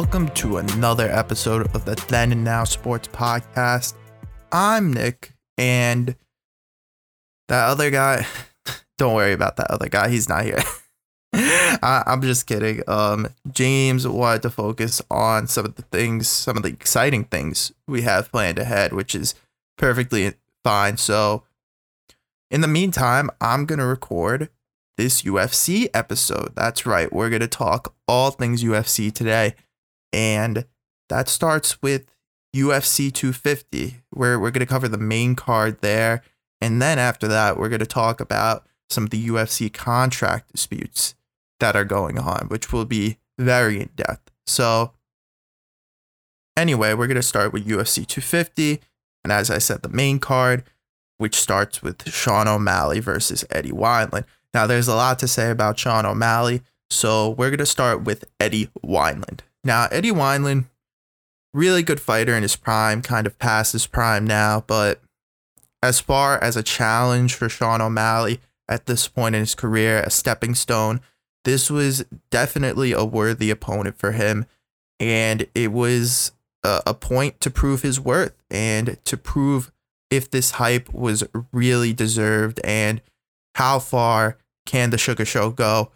welcome to another episode of the Then and Now Sports Podcast. I'm Nick, and that other guy, don't worry about that other guy, he's not here. I, I'm just kidding. Um, James wanted to focus on some of the things, some of the exciting things we have planned ahead, which is perfectly fine. So, in the meantime, I'm going to record this UFC episode. That's right. We're going to talk all things UFC today. And that starts with UFC 250, where we're going to cover the main card there. And then after that, we're going to talk about some of the UFC contract disputes that are going on, which will be very in depth. So, anyway, we're going to start with UFC 250. And as I said, the main card, which starts with Sean O'Malley versus Eddie Wineland. Now, there's a lot to say about Sean O'Malley. So, we're going to start with Eddie Wineland. Now, Eddie Wineland, really good fighter in his prime, kind of past his prime now, but as far as a challenge for Sean O'Malley at this point in his career, a stepping stone, this was definitely a worthy opponent for him. And it was a, a point to prove his worth and to prove if this hype was really deserved and how far can the Sugar Show go.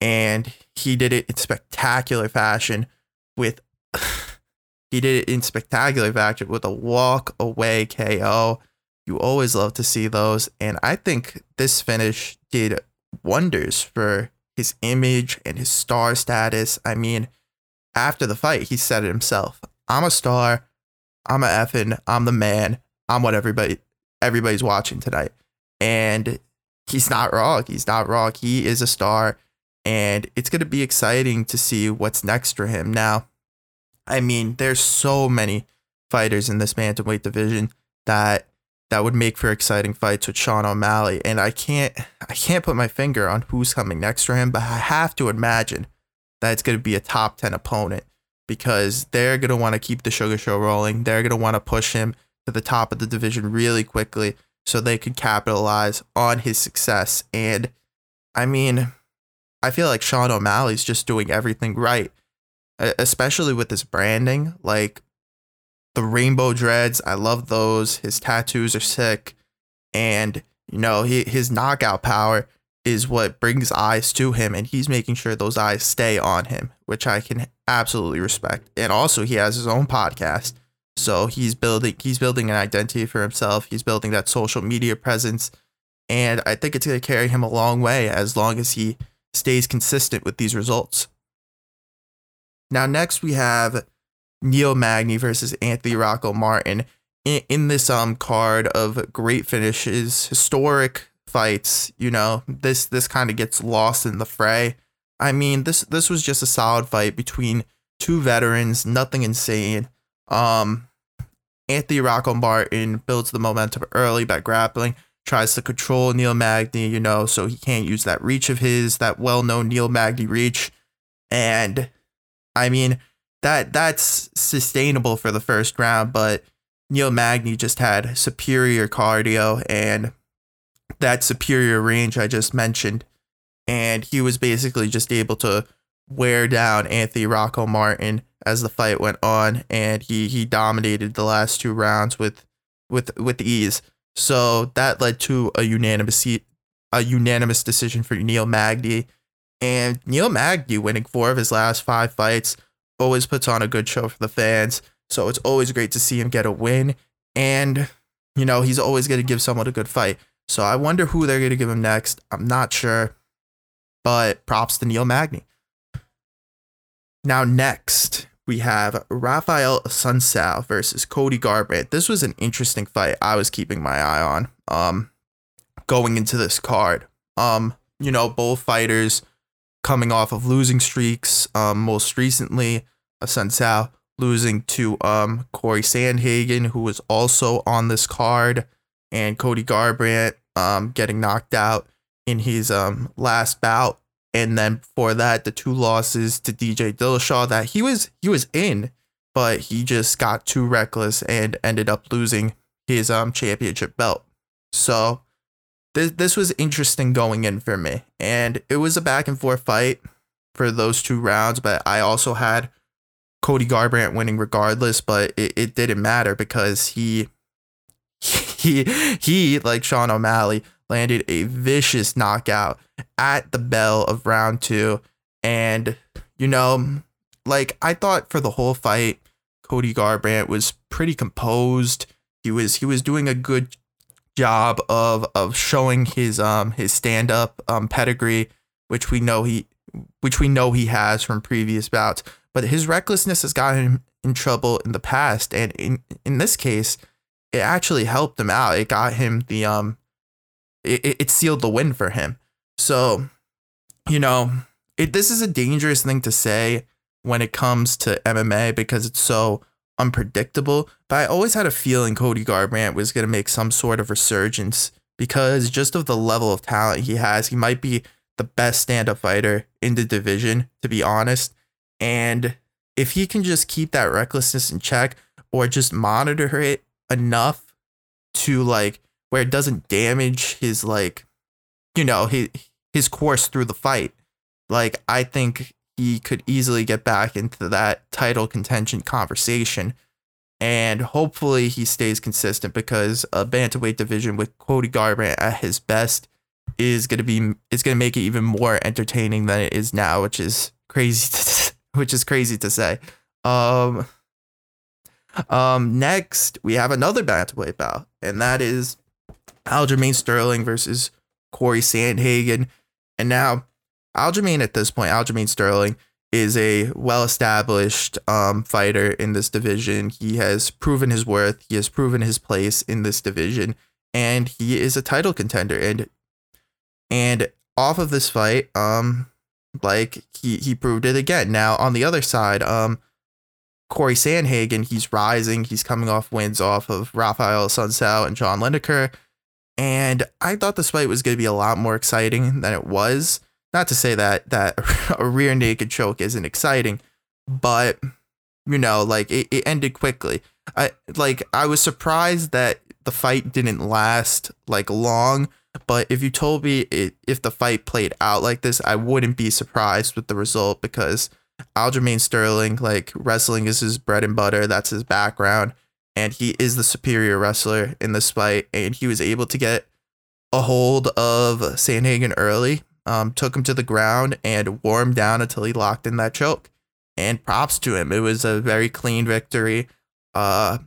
And he did it in spectacular fashion with he did it in spectacular fashion with a walk away KO. You always love to see those. And I think this finish did wonders for his image and his star status. I mean, after the fight, he said it himself. I'm a star. I'm a effing. I'm the man. I'm what everybody everybody's watching tonight. And he's not wrong. He's not wrong. He is a star. And it's gonna be exciting to see what's next for him. Now, I mean, there's so many fighters in this bantamweight division that that would make for exciting fights with Sean O'Malley. And I can't I can't put my finger on who's coming next for him, but I have to imagine that it's gonna be a top ten opponent because they're gonna want to keep the sugar show rolling. They're gonna want to push him to the top of the division really quickly so they could capitalize on his success. And I mean, I feel like Sean O'Malley's just doing everything right, especially with his branding. Like the rainbow dreads, I love those. His tattoos are sick. And, you know, he, his knockout power is what brings eyes to him. And he's making sure those eyes stay on him, which I can absolutely respect. And also, he has his own podcast. So he's building he's building an identity for himself. He's building that social media presence. And I think it's going to carry him a long way as long as he stays consistent with these results. Now, next we have Neil Magny versus Anthony Rocco Martin in, in this um card of great finishes, historic fights. You know, this this kind of gets lost in the fray. I mean, this this was just a solid fight between two veterans, nothing insane. Um, Anthony Rocco Martin builds the momentum early by grappling, tries to control Neil Magny, you know, so he can't use that reach of his, that well known Neil Magny reach. And I mean, that that's sustainable for the first round, but Neil Magny just had superior cardio and that superior range I just mentioned. And he was basically just able to wear down Anthony Rocco Martin as the fight went on, and he he dominated the last two rounds with with with ease. So that led to a unanimous a unanimous decision for Neil Magny, and Neil Magny winning four of his last five fights always puts on a good show for the fans. So it's always great to see him get a win, and you know he's always going to give someone a good fight. So I wonder who they're going to give him next. I'm not sure, but props to Neil Magny. Now next we have Rafael Assunção versus Cody Garbrandt. This was an interesting fight. I was keeping my eye on. Um, going into this card. Um, you know, both fighters coming off of losing streaks. Um, most recently, Assunção losing to um Corey Sandhagen, who was also on this card, and Cody Garbrandt um getting knocked out in his um last bout and then before that the two losses to DJ Dillashaw that he was he was in, but he just got too reckless and ended up losing his um championship belt. So this this was interesting going in for me, and it was a back and forth fight for those two rounds. But I also had Cody Garbrandt winning regardless, but it, it didn't matter because he he he like Sean O'Malley landed a vicious knockout at the bell of round two. And, you know, like I thought for the whole fight, Cody Garbrandt was pretty composed. He was he was doing a good job of of showing his um his stand up um pedigree, which we know he which we know he has from previous bouts. But his recklessness has gotten him in trouble in the past, and in in this case, it actually helped him out. It got him the um, it, it sealed the win for him. So, you know, it this is a dangerous thing to say when it comes to MMA because it's so unpredictable. But I always had a feeling Cody Garbrandt was going to make some sort of resurgence because just of the level of talent he has, he might be the best stand up fighter in the division, to be honest. And if he can just keep that recklessness in check or just monitor it enough to like where it doesn't damage his like, you know, his, his course through the fight, like I think he could easily get back into that title contention conversation. And hopefully he stays consistent because a bantamweight division with Cody Garbrandt at his best is gonna be is gonna make it even more entertaining than it is now, which is crazy to, which is crazy to say. Um um next we have another bantamweight bout, and that is Aljamain Sterling versus Corey Sandhagen. And now Aljamain at this point, Aljamain Sterling is a well-established um, fighter in this division. He has proven his worth. He has proven his place in this division, and he is a title contender. And and off of this fight, um, like he he proved it again. Now on the other side, um, Corey Sandhagen, he's rising. He's coming off wins off of Rafael Assunção and John Lineker. And I thought this fight was going to be a lot more exciting than it was. Not to say that that a rear naked choke isn't exciting, but you know, like it, it ended quickly. I like I was surprised that the fight didn't last like long, but if you told me it, if the fight played out like this, I wouldn't be surprised with the result because Aljamain Sterling, like wrestling is his bread and butter, that's his background, and he is the superior wrestler in this fight, and he was able to get a hold of Sandhagen early um, took him to the ground and wore him down until he locked in that choke. And props to him. It was a very clean victory, uh,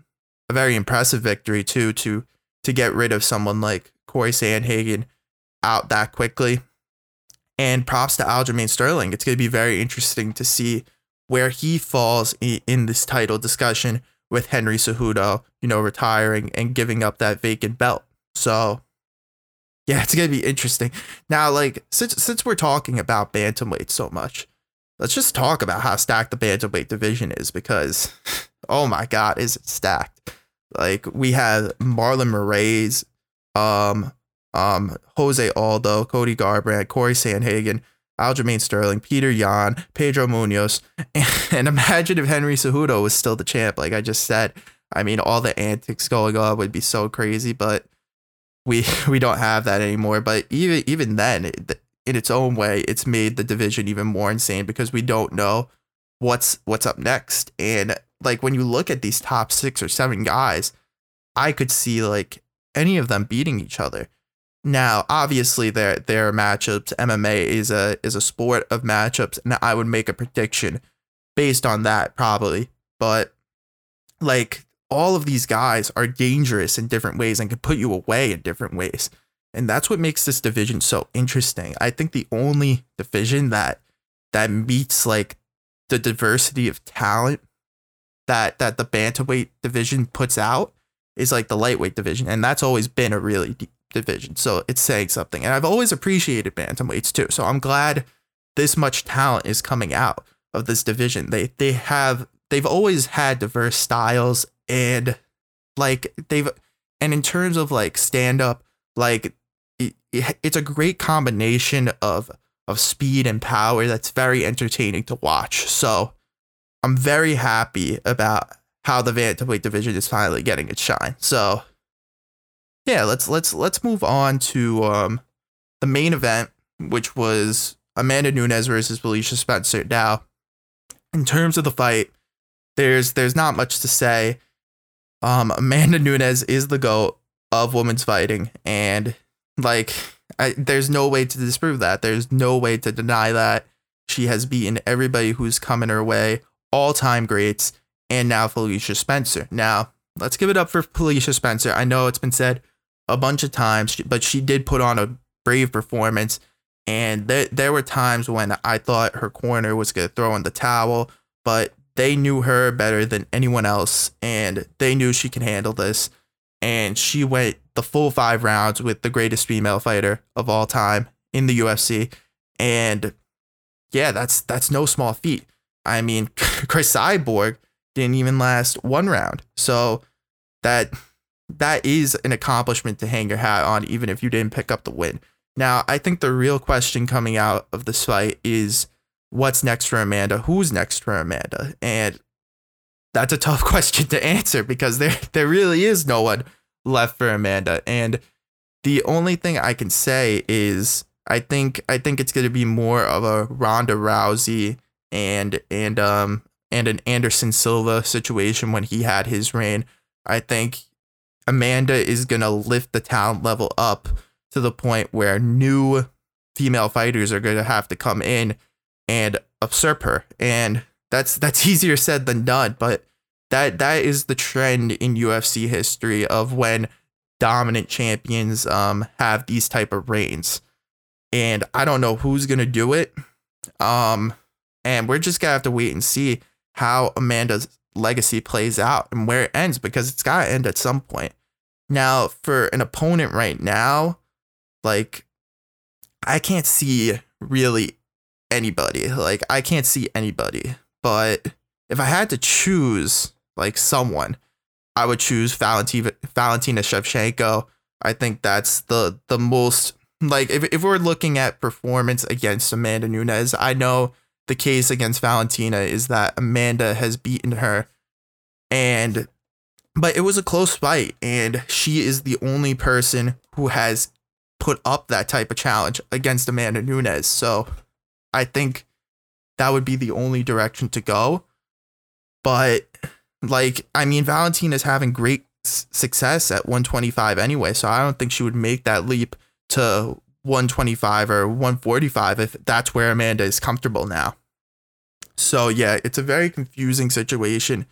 a very impressive victory too to to get rid of someone like Corey Sandhagen out that quickly. And props to Aljamain Sterling. It's going to be very interesting to see where he falls in this title discussion with Henry Cejudo, you know, retiring and giving up that vacant belt. So yeah, it's gonna be interesting. Now, like since since we're talking about bantamweight so much, let's just talk about how stacked the bantamweight division is because, oh my god, is it stacked? Like we have Marlon Moraes, um, um, Jose Aldo, Cody Garbrandt, Corey Sandhagen, Aljamain Sterling, Petr Yan, Pedro Munhoz. and, imagine if Henry Cejudo was still the champ. Like I just said, I mean, all the antics going on would be so crazy, but we we don't have that anymore. But even even then, in its own way, it's made the division even more insane because we don't know what's what's up next. And like when you look at these top six or seven guys, I could see like any of them beating each other. Now, obviously, there there are matchups. MMA is a is a sport of matchups, and I would make a prediction based on that probably. But like all of these guys are dangerous in different ways and can put you away in different ways. And that's what makes this division so interesting. I think the only division that that meets like the diversity of talent that that the bantamweight division puts out is like the lightweight division, and that's always been a really division. So it's saying something. And I've always appreciated bantamweights too. So I'm glad this much talent is coming out of this division. They they have they've always had diverse styles and like they've and in terms of like stand up like it, it's a great combination of of speed and power that's very entertaining to watch so i'm very happy about how the bantamweight division is finally getting its shine so yeah let's let's let's move on to um the main event which was amanda nunes versus felicia spencer now in terms of the fight there's there's not much to say. Um, Amanda Nunes is the goat of women's fighting, and like, I, there's no way to disprove that. There's no way to deny that. She has beaten everybody who's coming her way, all time greats, and now Felicia Spencer. Now, let's give it up for Felicia Spencer. I know it's been said a bunch of times, but she did put on a brave performance. And there, there were times when I thought her corner was going to throw in the towel, but they knew her better than anyone else, and they knew she can handle this. And she went the full five rounds with the greatest female fighter of all time in the UFC. And yeah, that's that's no small feat. I mean, Cris Cyborg didn't even last one round. So that that is an accomplishment to hang your hat on, even if you didn't pick up the win. Now, I think the real question coming out of this fight is what's next for Amanda? Who's next for Amanda? And that's a tough question to answer because there there really is no one left for Amanda. And the only thing I can say is I think I think it's gonna be more of a Ronda Rousey and and um and an Anderson Silva situation when he had his reign. I think Amanda is gonna lift the talent level up to the point where new female fighters are gonna have to come in and usurp her. And that's that's easier said than done, but that that is the trend in UFC history of when dominant champions um have these type of reigns. And I don't know who's gonna do it. Um and we're just gonna have to wait and see how Amanda's legacy plays out and where it ends because it's gotta end at some point. Now, for an opponent right now, like I can't see really anybody. Like I can't see anybody. But if I had to choose like someone, I would choose Valentina Valentina Shevchenko. I think that's the the most like if if we're looking at performance against Amanda Nunes, I know the case against Valentina is that Amanda has beaten her and but it was a close fight and she is the only person who has put up that type of challenge against Amanda Nunes. So I think that would be the only direction to go. But like, I mean, Valentina is having great success at 125 anyway, so I don't think she would make that leap to 125 or 145 if that's where Amanda is comfortable now. So yeah, it's a very confusing situation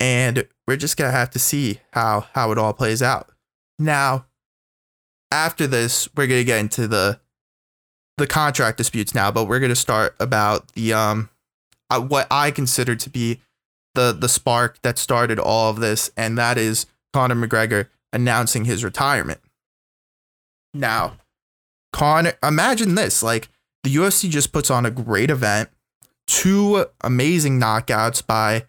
and we're just going to have to see how how it all plays out. Now, after this, we're going to get into the the contract disputes now, but we're going to start about the um uh, what I consider to be the the spark that started all of this, and that is Conor McGregor announcing his retirement. Now, Conor, imagine this: like the UFC just puts on a great event, two amazing knockouts by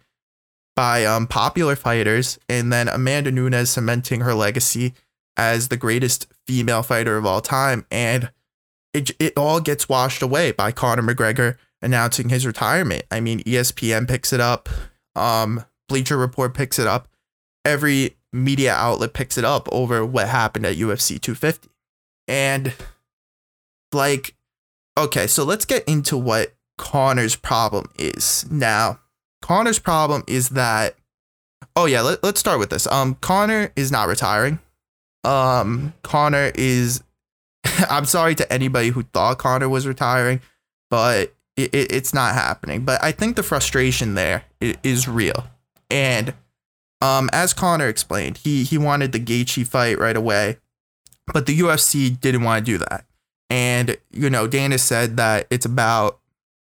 by um popular fighters, and then Amanda Nunes cementing her legacy as the greatest female fighter of all time, and it it all gets washed away by Conor McGregor announcing his retirement. I mean, ESPN picks it up, um, Bleacher Report picks it up, every media outlet picks it up over what happened at UFC 250, and like, okay, so let's get into what Conor's problem is now. Conor's problem is that, oh yeah, let, let's start with this. Um, Conor is not retiring. Um, Conor is I'm sorry to anybody who thought Conor was retiring, but it, it, it's not happening. But I think the frustration there is real. And um, as Conor explained, he he wanted the Gaethje fight right away, but the UFC didn't want to do that. And you know, Dana said that it's about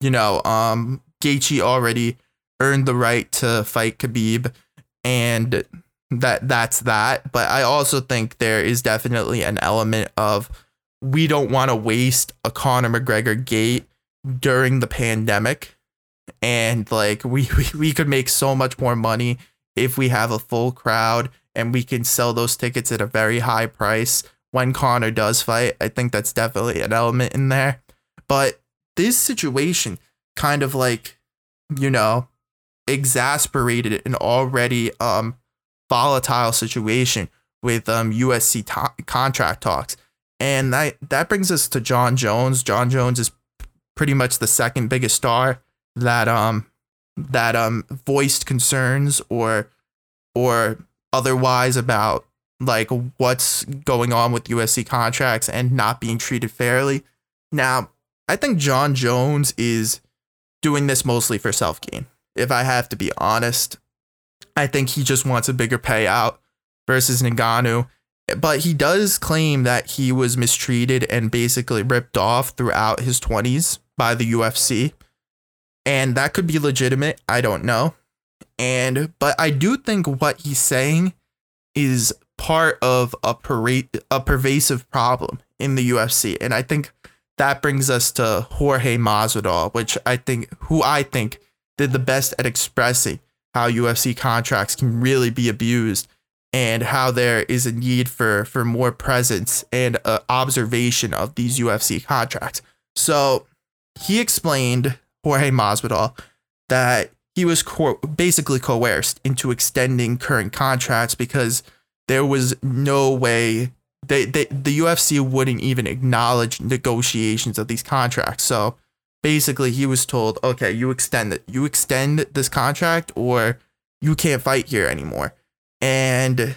you know, um, Gaethje already earned the right to fight Khabib, and that that's that. But I also think there is definitely an element of we don't want to waste a Conor McGregor gate during the pandemic. And like we, we we could make so much more money if we have a full crowd and we can sell those tickets at a very high price when Conor does fight. I think that's definitely an element in there. But this situation kind of like, you know, exasperated an already um volatile situation with um UFC to- contract talks. And that that brings us to Jon Jones. Jon Jones is pretty much the second biggest star that um that um voiced concerns or or otherwise about like what's going on with UFC contracts and not being treated fairly. Now, I think Jon Jones is doing this mostly for self gain. If I have to be honest, I think he just wants a bigger payout versus Ngannou. But he does claim that he was mistreated and basically ripped off throughout his 20s by the UFC. And that could be legitimate. I don't know. And but I do think what he's saying is part of a parade, a pervasive problem in the UFC. And I think that brings us to Jorge Masvidal, which I think who I think did the best at expressing how UFC contracts can really be abused and how there is a need for for more presence and uh, observation of these UFC contracts. So he explained Jorge Masvidal that he was co- basically coerced into extending current contracts because there was no way they, they the UFC wouldn't even acknowledge negotiations of these contracts. So basically he was told, okay, you extend it. You extend this contract or you can't fight here anymore. And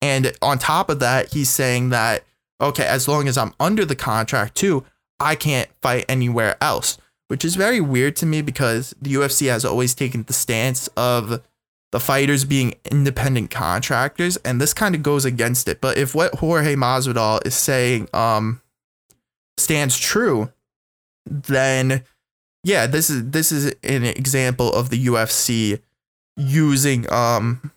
and on top of that, he's saying that okay, as long as I'm under the contract too, I can't fight anywhere else, which is very weird to me because the UFC has always taken the stance of the fighters being independent contractors, and this kind of goes against it. But if what Jorge Masvidal is saying um stands true, then yeah, this is this is an example of the UFC using um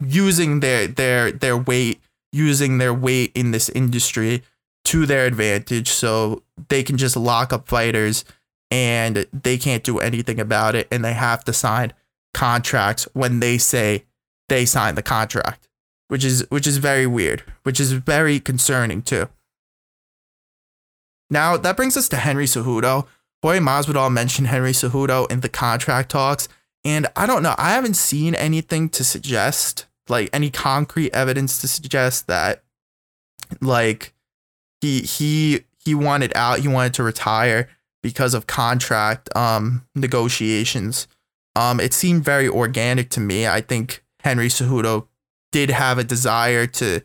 using their their their weight using their weight in this industry to their advantage so they can just lock up fighters and they can't do anything about it and they have to sign contracts when they say they sign the contract, which is which is very weird, which is very concerning too. Now that brings us to Henry Cejudo. Boy Masvidal mentioned Henry Cejudo in the contract talks, and I don't know. I haven't seen anything to suggest, like any concrete evidence to suggest that, like, he he he wanted out. He wanted to retire because of contract um negotiations. Um, it seemed very organic to me. I think Henry Cejudo did have a desire to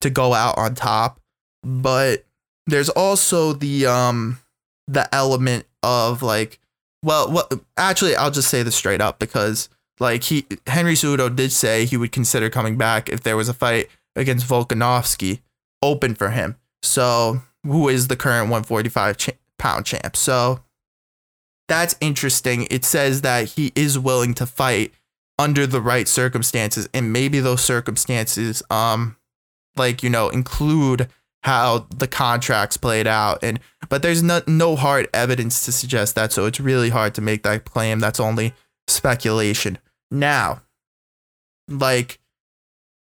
to go out on top, but there's also the um the element of like well well actually I'll just say this straight up because like he Henry Cejudo did say he would consider coming back if there was a fight against Volkanovski open for him. So who is the current 145 cha- pound champ? So that's interesting. It says that he is willing to fight under the right circumstances, and maybe those circumstances, um, like you know, include how the contracts played out. And but there's no no hard evidence to suggest that, so it's really hard to make that claim. That's only speculation. Now, like,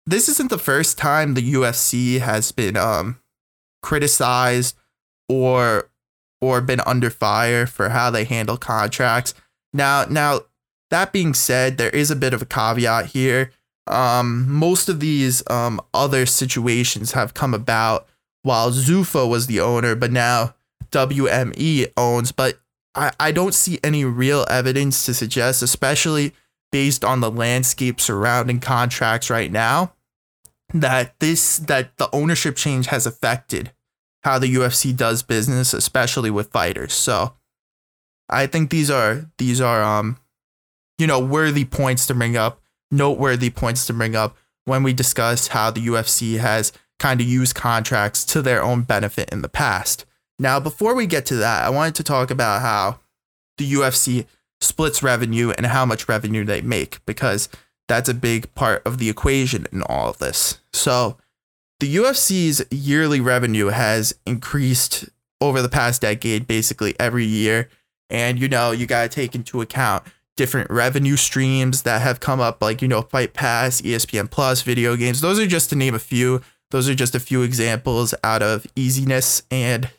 this isn't the first time the UFC has been um criticized or or been under fire for how they handle contracts. Now, now that being said, there is a bit of a caveat here. Um, most of these um, other situations have come about while Zuffa was the owner, but now WME owns. But I, I don't see any real evidence to suggest, especially based on the landscape surrounding contracts right now, that this that the ownership change has affected how the UFC does business, especially with fighters. So I think these are these are um you know worthy points to bring up, noteworthy points to bring up when we discuss how the UFC has kind of used contracts to their own benefit in the past. Now, before we get to that, I wanted to talk about how the UFC splits revenue and how much revenue they make because that's a big part of the equation in all of this. So, the UFC's yearly revenue has increased over the past decade, basically every year. And, you know, you got to take into account different revenue streams that have come up, like, you know, Fight Pass, ESPN Plus, video games. Those are just to name a few. Those are just a few examples out of easiness. And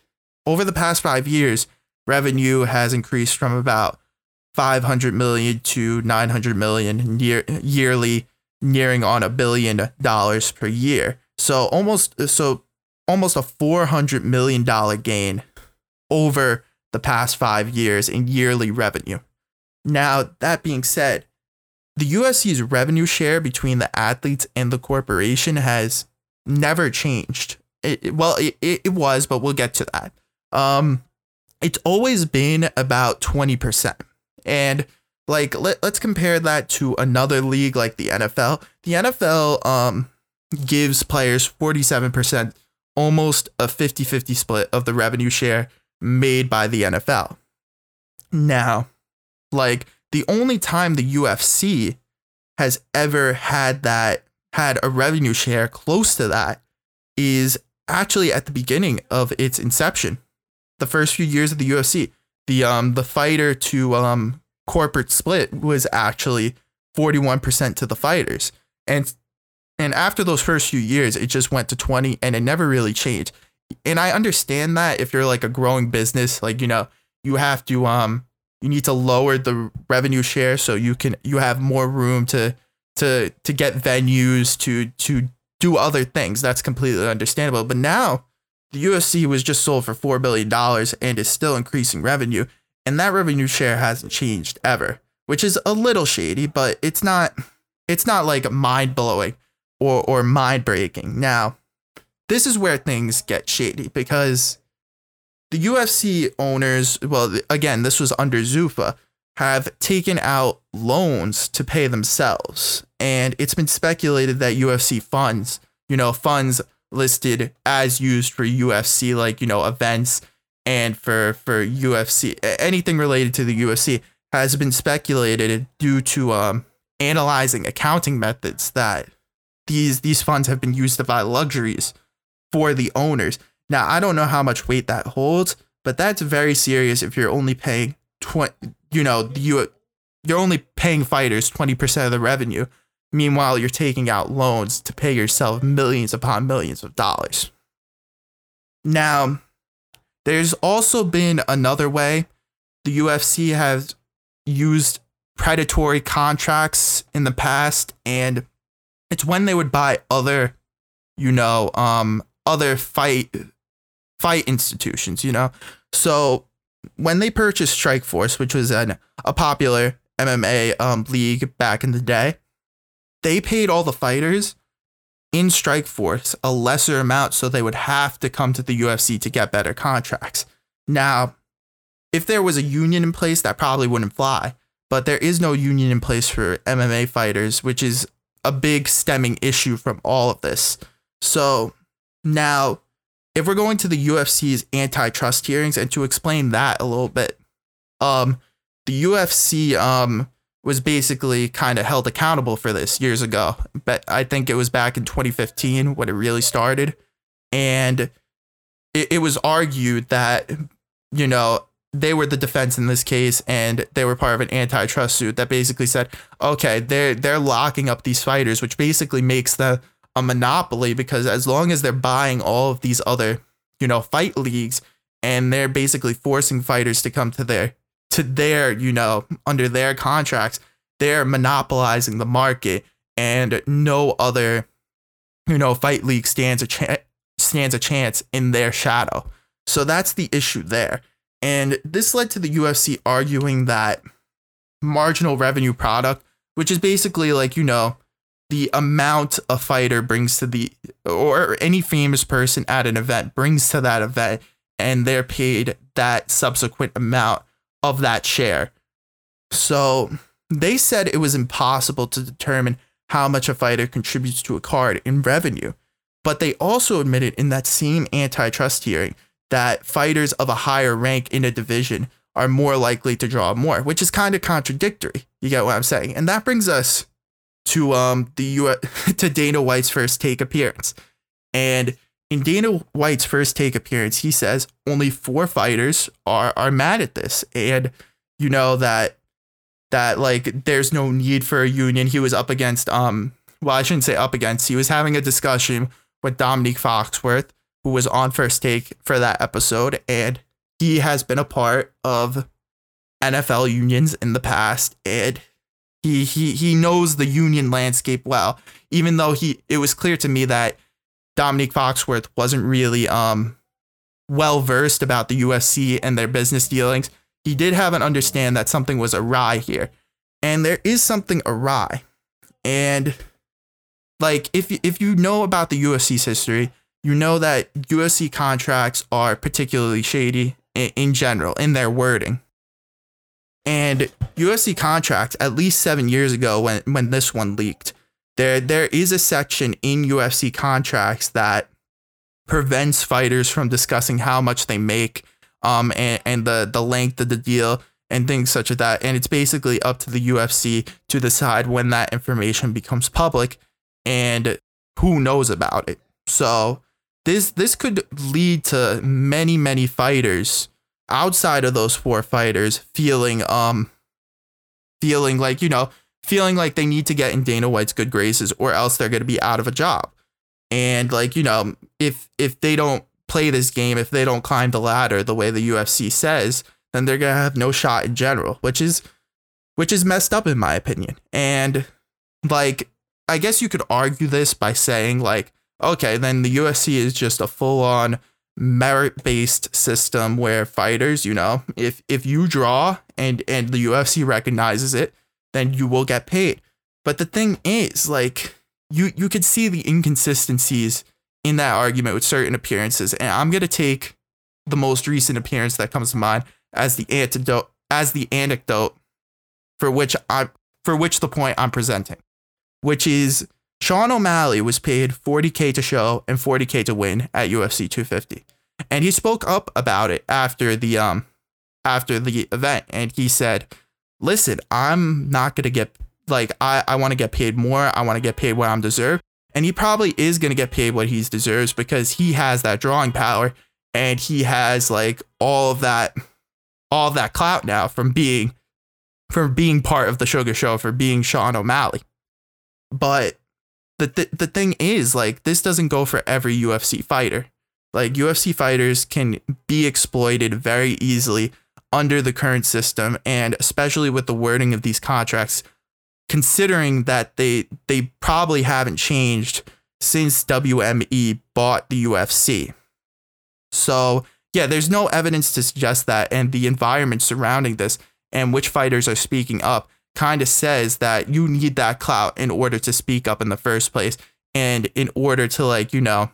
over the past five years, revenue has increased from about 500 million to 900 million year, yearly, nearing on a billion dollars per year. So almost so almost a 400 million dollar gain over the past 5 years in yearly revenue. Now, that being said, the UFC's revenue share between the athletes and the corporation has never changed. It, well, it, it, it was, but we'll get to that. Um, it's always been about 20%. And like let, let's compare that to another league like the NFL. The NFL um gives players 47%, almost a 50-50 split of the revenue share made by the NFL. Now, like the only time the UFC has ever had that had a revenue share close to that is actually at the beginning of its inception. The first few years of the UFC, the um the fighter to um corporate split was actually 41% to the fighters. And and after those first few years, it just went to 20 and it never really changed. And I understand that if you're like a growing business, like you know, you have to um you need to lower the revenue share so you can you have more room to to to get venues to to do other things. That's completely understandable. But now the UFC was just sold for four billion dollars and is still increasing revenue, and that revenue share hasn't changed ever, which is a little shady, but it's not it's not like mind blowing or or mind breaking. Now, this is where things get shady because the UFC owners, well, again, this was under Zuffa, have taken out loans to pay themselves. And it's been speculated that UFC funds, you know, funds listed as used for UFC, like, you know, events and for, for UFC, anything related to the UFC has been speculated due to um, analyzing accounting methods that these these funds have been used to buy luxuries for the owners. Now, I don't know how much weight that holds, but that's very serious if you're only paying 20, you know, you you're only paying fighters 20% of the revenue. Meanwhile, you're taking out loans to pay yourself millions upon millions of dollars. Now, there's also been another way the UFC has used predatory contracts in the past and it's when they would buy other you know um other fight fight institutions you know? So when they purchased Strikeforce which was an, a popular mma um, league back in the day they paid all the fighters in Strikeforce a lesser amount so they would have to come to the ufc to get better contracts. Now if there was a union in place that probably wouldn't fly but there is no union in place for mma fighters which is a big stemming issue from all of this. So now, if we're going to the UFC's antitrust hearings and to explain that a little bit, um, the UFC um was basically kind of held accountable for this years ago. But I think it was back in 2015 when it really started, and it, it was argued that you know they were the defense in this case and they were part of an antitrust suit that basically said okay they're they're locking up these fighters which basically makes them a monopoly because as long as they're buying all of these other you know fight leagues and they're basically forcing fighters to come to their to their you know under their contracts they're monopolizing the market and no other you know fight league stands a chance stands a chance in their shadow. So that's the issue there and this led to the UFC arguing that marginal revenue product, which is basically like, you know, the amount a fighter brings to the, or any famous person at an event brings to that event, and they're paid that subsequent amount of that share. So they said it was impossible to determine how much a fighter contributes to a card in revenue. But they also admitted in that same antitrust hearing that fighters of a higher rank in a division are more likely to draw more, which is kind of contradictory. You get what I'm saying? And that brings us to um the U to Dana White's first take appearance. And in Dana White's first take appearance, he says only four fighters are are mad at this, and you know that that like there's no need for a union. He was up against um well I shouldn't say up against. He was having a discussion with Dominique Foxworth, who was on first take for that episode, and he has been a part of NFL unions in the past, and he he he knows the union landscape well. Even though he, it was clear to me that Dominique Foxworth wasn't really um well versed about the UFC and their business dealings. he did have an understand that something was awry here. And there is something awry. And like if if you know about the UFC's history, you know that UFC contracts are particularly shady in, in general in their wording. And UFC contracts, at least seven years ago when, when this one leaked, there there is a section in UFC contracts that prevents fighters from discussing how much they make um and, and the the length of the deal and things such as that. And it's basically up to the UFC to decide when that information becomes public and who knows about it. So this this could lead to many many fighters outside of those four fighters feeling um feeling like you know feeling like they need to get in Dana White's good graces or else they're going to be out of a job. And like, you know, if if they don't play this game, if they don't climb the ladder the way the UFC says, then they're going to have no shot in general, which is which is messed up in my opinion. And like I guess you could argue this by saying like, okay, then the UFC is just a full-on merit-based system where fighters, you know, if if you draw and and the UFC recognizes it, then you will get paid. But the thing is, like, you you could see the inconsistencies in that argument with certain appearances, and I'm gonna take the most recent appearance that comes to mind as the antidote as the anecdote for which I for which the point I'm presenting, which is Sean O'Malley was paid 40k to show and 40k to win at UFC 250, and he spoke up about it after the um after the event, and he said listen, I'm not going to get, like, I, I want to get paid more. I want to get paid what I'm deserved. And he probably is going to get paid what he deserves because he has that drawing power and he has like all of that, all of that clout now from being, from being part of the Sugar Show, for being Sean O'Malley. But the, th- the thing is, like, this doesn't go for every UFC fighter. Like, UFC fighters can be exploited very easily under the current system and especially with the wording of these contracts considering that they they probably haven't changed since WME bought the UFC. So, yeah, there's no evidence to suggest that and the environment surrounding this and which fighters are speaking up kind of says that you need that clout in order to speak up in the first place and in order to like, you know,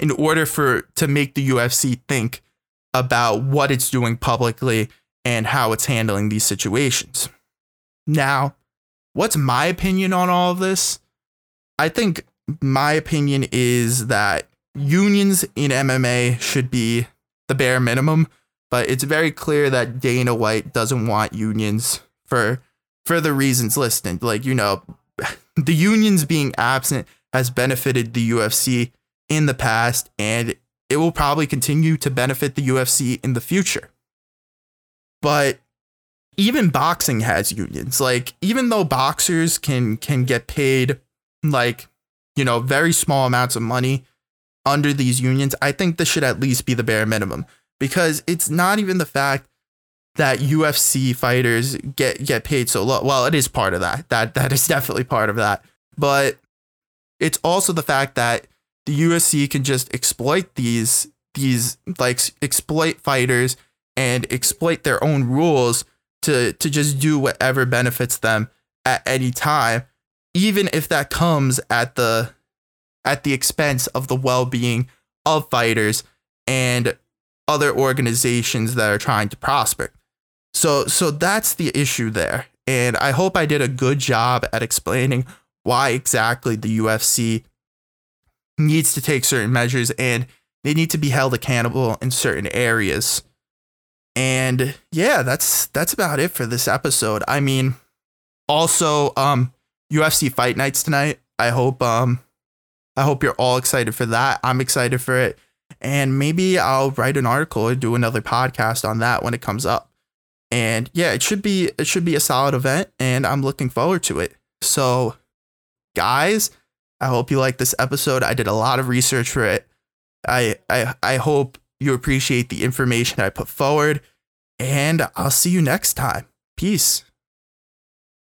in order for to make the UFC think about what it's doing publicly and how it's handling these situations. Now, what's my opinion on all of this? I think my opinion is that unions in MMA should be the bare minimum, but it's very clear that Dana White doesn't want unions for for the reasons listed. Like, you know, the unions being absent has benefited the UFC in the past and it will probably continue to benefit the UFC in the future. But even boxing has unions. Like even though boxers can can get paid like, you know, very small amounts of money under these unions, I think this should at least be the bare minimum because it's not even the fact that UFC fighters get get paid so low. Well, it is part of that. That that is definitely part of that. But it's also the fact that the UFC can just exploit these these like exploit fighters and exploit their own rules to to just do whatever benefits them at any time even if that comes at the at the expense of the well-being of fighters and other organizations that are trying to prosper so so that's the issue there and i hope i did a good job at explaining why exactly the UFC needs to take certain measures and they need to be held accountable in certain areas. And yeah, that's that's about it for this episode. I mean, also um UFC fight nights tonight. I hope um I hope you're all excited for that. I'm excited for it. And maybe I'll write an article or do another podcast on that when it comes up. And yeah, it should be it should be a solid event and I'm looking forward to it. So guys, I hope you like this episode. I did a lot of research for it. I I I hope you appreciate the information I put forward and I'll see you next time. Peace.